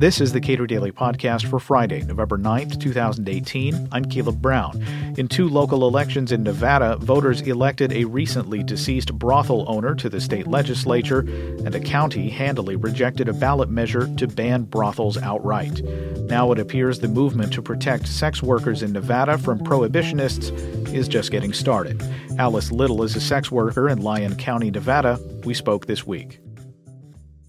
This is the Cato Daily Podcast for Friday, November 9th, 2018. I'm Caleb Brown. In two local elections in Nevada, voters elected a recently deceased brothel owner to the state legislature, and a county handily rejected a ballot measure to ban brothels outright. Now it appears the movement to protect sex workers in Nevada from prohibitionists is just getting started. Alice Little is a sex worker in Lyon County, Nevada. We spoke this week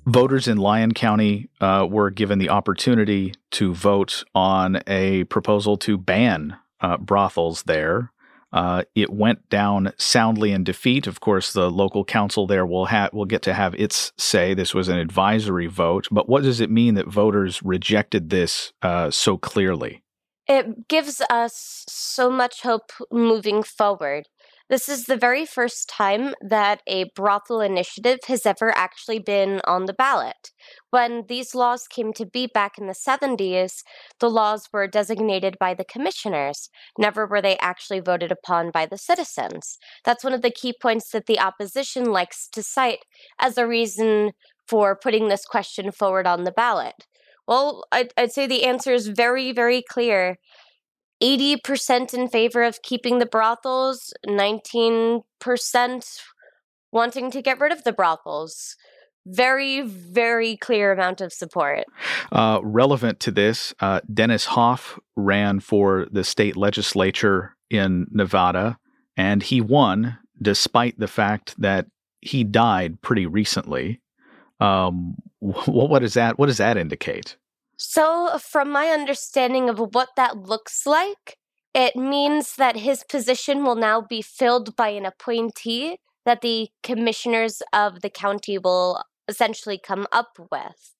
voters in Lyon County uh, were given the opportunity to vote on a proposal to ban uh, brothels there. Uh, it went down soundly in defeat. Of course, the local council there will have will get to have its say. This was an advisory vote, but what does it mean that voters rejected this uh, so clearly? It gives us so much hope moving forward. This is the very first time that a brothel initiative has ever actually been on the ballot. When these laws came to be back in the 70s, the laws were designated by the commissioners. Never were they actually voted upon by the citizens. That's one of the key points that the opposition likes to cite as a reason for putting this question forward on the ballot. Well, I'd, I'd say the answer is very, very clear. 80% in favor of keeping the brothels, 19% wanting to get rid of the brothels. Very, very clear amount of support. Uh, relevant to this, uh, Dennis Hof ran for the state legislature in Nevada, and he won despite the fact that he died pretty recently. Um, what, what does that? What does that indicate? So, from my understanding of what that looks like, it means that his position will now be filled by an appointee that the commissioners of the county will essentially come up with.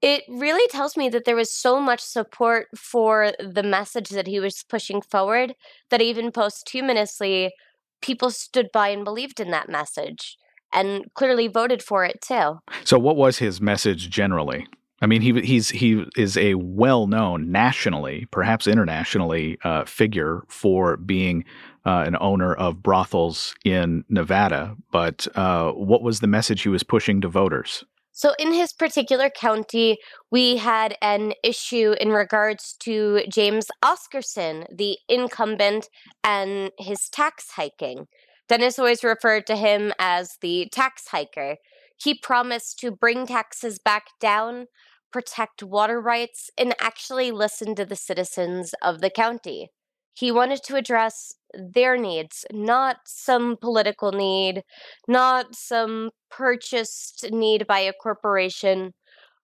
It really tells me that there was so much support for the message that he was pushing forward that even posthumously, people stood by and believed in that message and clearly voted for it too. So, what was his message generally? I mean, he he's he is a well-known nationally, perhaps internationally, uh, figure for being uh, an owner of brothels in Nevada. But uh, what was the message he was pushing to voters? So, in his particular county, we had an issue in regards to James Oscarson, the incumbent, and his tax hiking. Dennis always referred to him as the tax hiker. He promised to bring taxes back down, protect water rights, and actually listen to the citizens of the county. He wanted to address their needs, not some political need, not some purchased need by a corporation,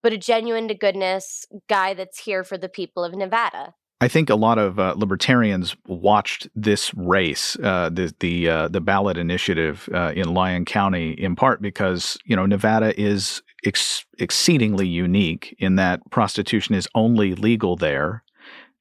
but a genuine to goodness guy that's here for the people of Nevada. I think a lot of uh, libertarians watched this race, uh, the the uh, the ballot initiative uh, in Lyon County, in part because you know Nevada is ex- exceedingly unique in that prostitution is only legal there,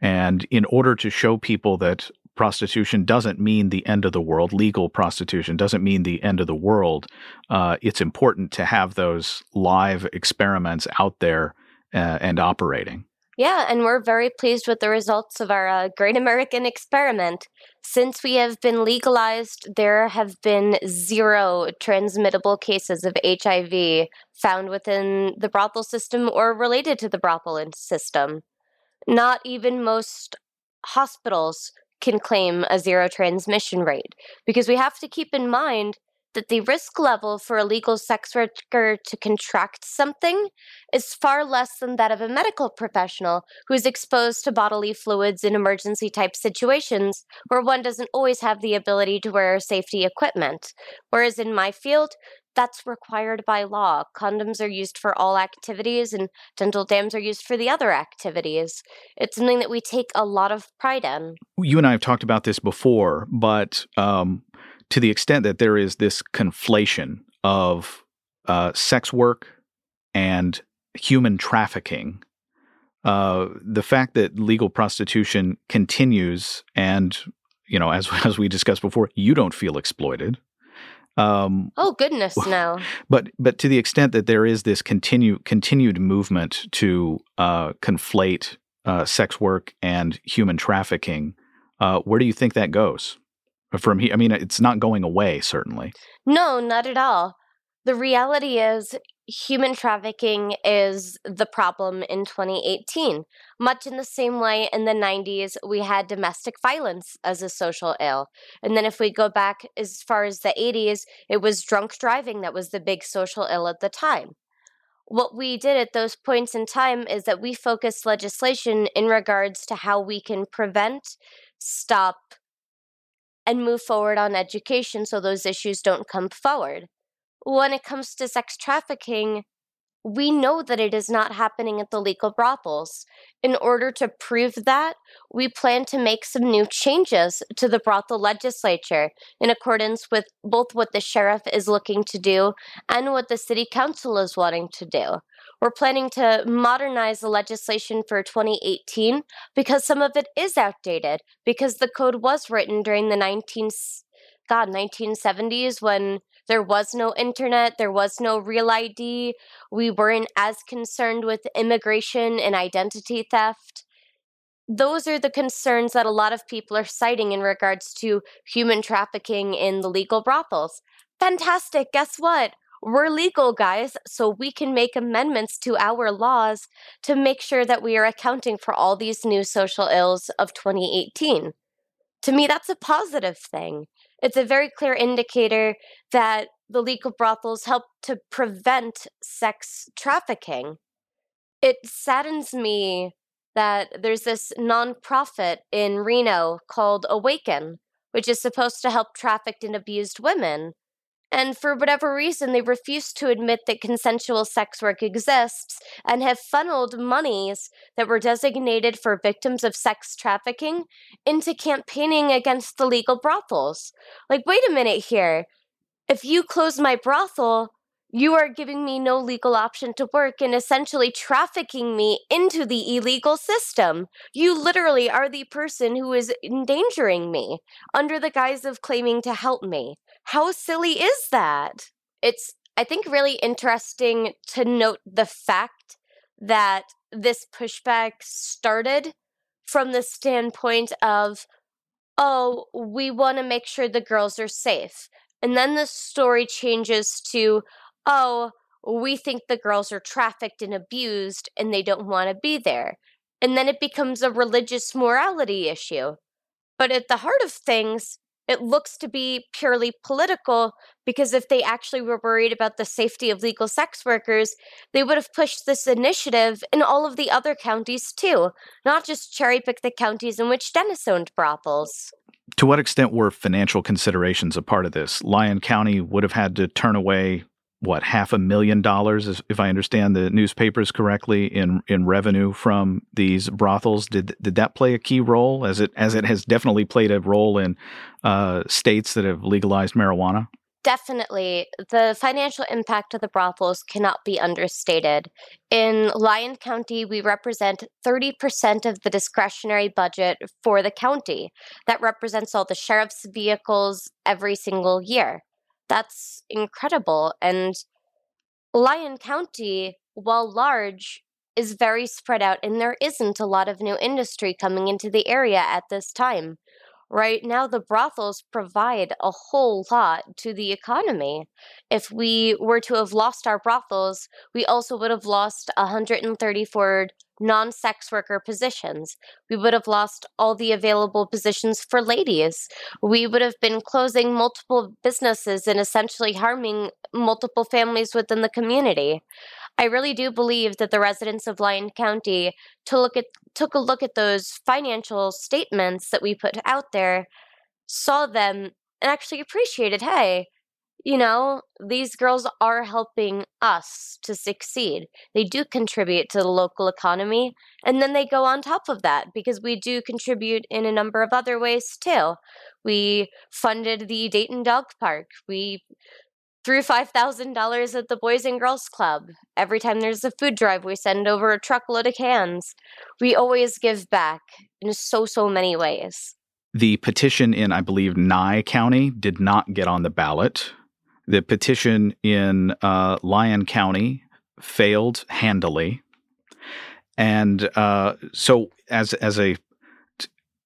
and in order to show people that prostitution doesn't mean the end of the world, legal prostitution doesn't mean the end of the world, uh, it's important to have those live experiments out there uh, and operating. Yeah, and we're very pleased with the results of our uh, Great American Experiment. Since we have been legalized, there have been zero transmittable cases of HIV found within the brothel system or related to the brothel system. Not even most hospitals can claim a zero transmission rate because we have to keep in mind that the risk level for a legal sex worker to contract something is far less than that of a medical professional who is exposed to bodily fluids in emergency type situations where one doesn't always have the ability to wear safety equipment. Whereas in my field, that's required by law. Condoms are used for all activities, and dental dams are used for the other activities. It's something that we take a lot of pride in. You and I have talked about this before, but um, to the extent that there is this conflation of uh, sex work and human trafficking, uh, the fact that legal prostitution continues, and you know, as as we discussed before, you don't feel exploited. Um, oh goodness, no. But but to the extent that there is this continue continued movement to uh, conflate uh, sex work and human trafficking, uh, where do you think that goes? Uh, from here. I mean, it's not going away, certainly. No, not at all. The reality is, human trafficking is the problem in 2018. Much in the same way in the 90s, we had domestic violence as a social ill. And then if we go back as far as the 80s, it was drunk driving that was the big social ill at the time. What we did at those points in time is that we focused legislation in regards to how we can prevent, stop, and move forward on education so those issues don't come forward when it comes to sex trafficking, we know that it is not happening at the legal brothels. In order to prove that, we plan to make some new changes to the brothel legislature in accordance with both what the sheriff is looking to do and what the city council is wanting to do. We're planning to modernize the legislation for 2018 because some of it is outdated because the code was written during the 19 God 1970s when there was no internet, there was no real ID. We weren't as concerned with immigration and identity theft. Those are the concerns that a lot of people are citing in regards to human trafficking in the legal brothels. Fantastic. Guess what? We're legal, guys, so we can make amendments to our laws to make sure that we are accounting for all these new social ills of 2018. To me, that's a positive thing. It's a very clear indicator that the legal brothels help to prevent sex trafficking. It saddens me that there's this nonprofit in Reno called Awaken, which is supposed to help trafficked and abused women. And for whatever reason, they refuse to admit that consensual sex work exists and have funneled monies that were designated for victims of sex trafficking into campaigning against the legal brothels. Like, wait a minute here. If you close my brothel, you are giving me no legal option to work and essentially trafficking me into the illegal system. You literally are the person who is endangering me under the guise of claiming to help me. How silly is that? It's, I think, really interesting to note the fact that this pushback started from the standpoint of, oh, we want to make sure the girls are safe. And then the story changes to, oh, we think the girls are trafficked and abused and they don't want to be there. And then it becomes a religious morality issue. But at the heart of things, it looks to be purely political because if they actually were worried about the safety of legal sex workers, they would have pushed this initiative in all of the other counties too, not just cherry pick the counties in which Dennis owned brothels. To what extent were financial considerations a part of this? Lyon County would have had to turn away what half a million dollars, if I understand the newspapers correctly, in in revenue from these brothels. Did did that play a key role, as it as it has definitely played a role in uh, states that have legalized marijuana? Definitely. The financial impact of the brothels cannot be understated. In Lyon County, we represent 30% of the discretionary budget for the county. That represents all the sheriff's vehicles every single year. That's incredible. And Lyon County, while large, is very spread out, and there isn't a lot of new industry coming into the area at this time. Right now, the brothels provide a whole lot to the economy. If we were to have lost our brothels, we also would have lost 134 non sex worker positions. We would have lost all the available positions for ladies. We would have been closing multiple businesses and essentially harming multiple families within the community. I really do believe that the residents of Lyon County to look at took a look at those financial statements that we put out there, saw them and actually appreciated, hey, you know, these girls are helping us to succeed. They do contribute to the local economy. And then they go on top of that because we do contribute in a number of other ways too. We funded the Dayton Dog Park. We threw $5,000 at the Boys and Girls Club. Every time there's a food drive, we send over a truckload of cans. We always give back in so, so many ways. The petition in, I believe, Nye County did not get on the ballot. The petition in uh, Lyon County failed handily, and uh, so as as a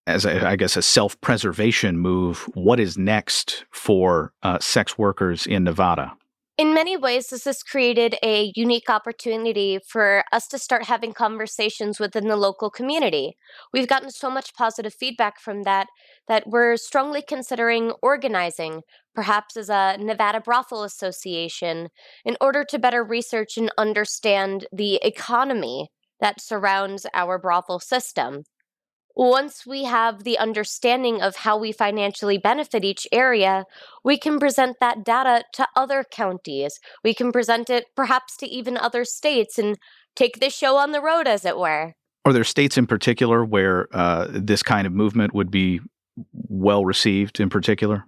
as a, I guess a self preservation move, what is next for uh, sex workers in Nevada? in many ways, this has created a unique opportunity for us to start having conversations within the local community. We've gotten so much positive feedback from that that we're strongly considering organizing, perhaps as a Nevada Brothel Association, in order to better research and understand the economy that surrounds our brothel system once we have the understanding of how we financially benefit each area, we can present that data to other counties. We can present it perhaps to even other states and take this show on the road, as it were. Are there states in particular where uh, this kind of movement would be well received in particular?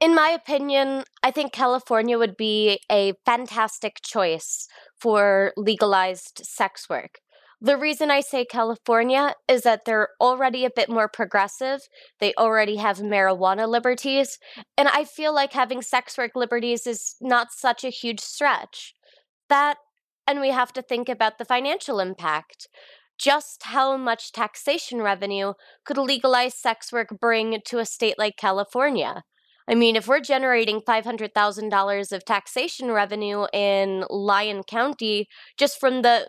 In my opinion, I think California would be a fantastic choice for legalized sex work. The reason I say California is that they're already a bit more progressive. They already have marijuana liberties. And I feel like having sex work liberties is not such a huge stretch. That, and we have to think about the financial impact. Just how much taxation revenue could legalized sex work bring to a state like California? I mean, if we're generating $500,000 of taxation revenue in Lyon County just from the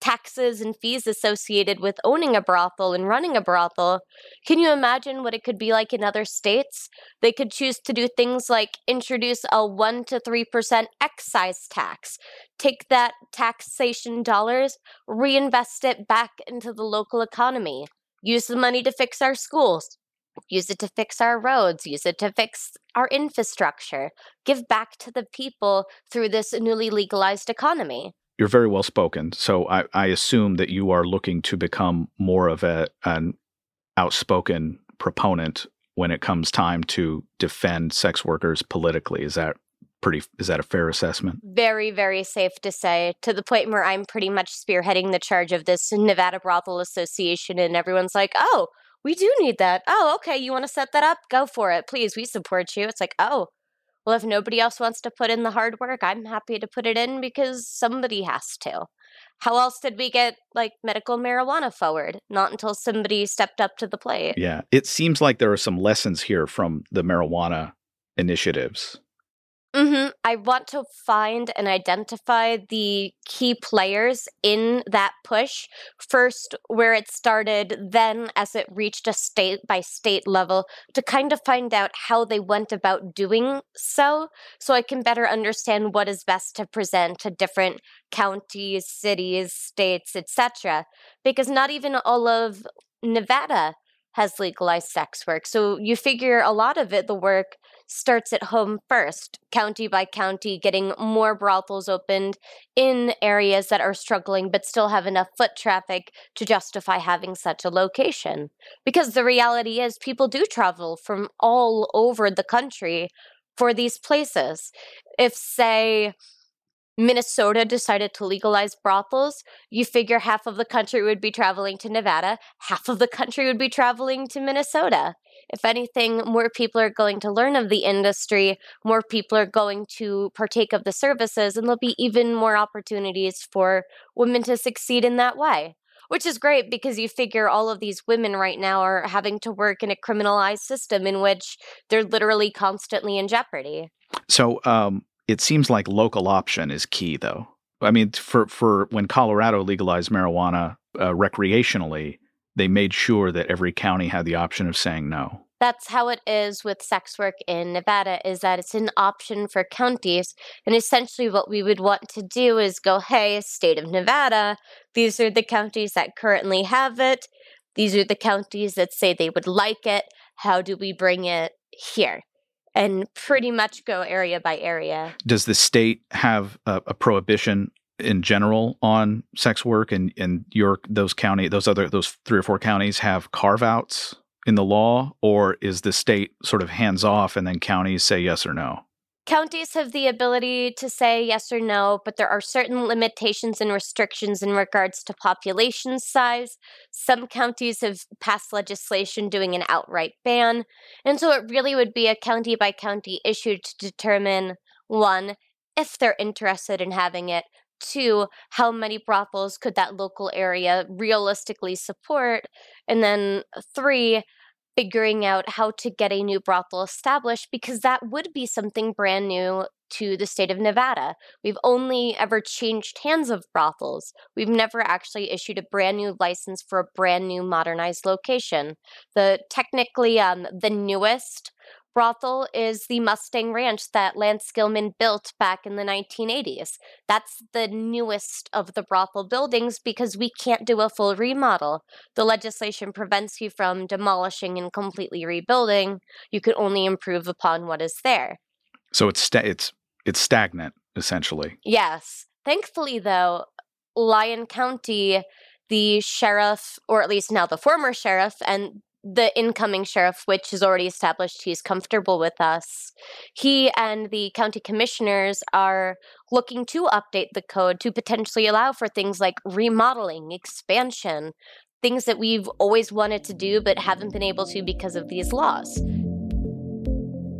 taxes and fees associated with owning a brothel and running a brothel. Can you imagine what it could be like in other states? They could choose to do things like introduce a 1 to 3% excise tax, take that taxation dollars, reinvest it back into the local economy, use the money to fix our schools. Use it to fix our roads, use it to fix our infrastructure, give back to the people through this newly legalized economy you're very well spoken. So I, I assume that you are looking to become more of a, an outspoken proponent when it comes time to defend sex workers politically. Is that pretty is that a fair assessment? Very, very safe to say, to the point where I'm pretty much spearheading the charge of this Nevada Brothel Association and everyone's like, Oh, we do need that. Oh, okay, you want to set that up? Go for it. Please, we support you. It's like, oh, well, if nobody else wants to put in the hard work, I'm happy to put it in because somebody has to. How else did we get like medical marijuana forward? Not until somebody stepped up to the plate. Yeah. It seems like there are some lessons here from the marijuana initiatives Mm-hmm. I want to find and identify the key players in that push. First, where it started, then as it reached a state by state level, to kind of find out how they went about doing so, so I can better understand what is best to present to different counties, cities, states, etc. Because not even all of Nevada has legalized sex work. So you figure a lot of it, the work starts at home first, county by county, getting more brothels opened in areas that are struggling but still have enough foot traffic to justify having such a location. Because the reality is, people do travel from all over the country for these places. If, say, Minnesota decided to legalize brothels, you figure half of the country would be traveling to Nevada, half of the country would be traveling to Minnesota. If anything, more people are going to learn of the industry, more people are going to partake of the services, and there'll be even more opportunities for women to succeed in that way. Which is great because you figure all of these women right now are having to work in a criminalized system in which they're literally constantly in jeopardy. So, um, it seems like local option is key, though. I mean, for for when Colorado legalized marijuana uh, recreationally, they made sure that every county had the option of saying no. That's how it is with sex work in Nevada is that it's an option for counties and essentially what we would want to do is go hey state of Nevada these are the counties that currently have it these are the counties that say they would like it how do we bring it here and pretty much go area by area. Does the state have a, a prohibition in general on sex work and and your those county those other those three or four counties have carve outs in the law or is the state sort of hands off and then counties say yes or no Counties have the ability to say yes or no, but there are certain limitations and restrictions in regards to population size. Some counties have passed legislation doing an outright ban. And so it really would be a county by county issue to determine one, if they're interested in having it, two, how many brothels could that local area realistically support, and then three, figuring out how to get a new brothel established because that would be something brand new to the state of Nevada. We've only ever changed hands of brothels. We've never actually issued a brand new license for a brand new modernized location. The technically um, the newest brothel is the Mustang Ranch that Lance Gilman built back in the 1980s. That's the newest of the brothel buildings because we can't do a full remodel. The legislation prevents you from demolishing and completely rebuilding. You can only improve upon what is there. So it's sta- it's it's stagnant essentially. Yes. Thankfully though, Lyon County the sheriff, or at least now the former sheriff, and the incoming sheriff, which is already established he's comfortable with us, he and the county commissioners are looking to update the code to potentially allow for things like remodeling, expansion, things that we've always wanted to do but haven't been able to because of these laws.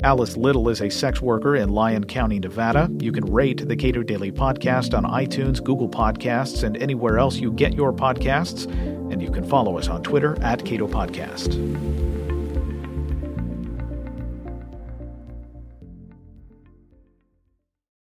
Alice Little is a sex worker in Lyon County, Nevada. You can rate the Cato Daily Podcast on iTunes, Google Podcasts, and anywhere else you get your podcasts. And you can follow us on Twitter at Cato Podcast.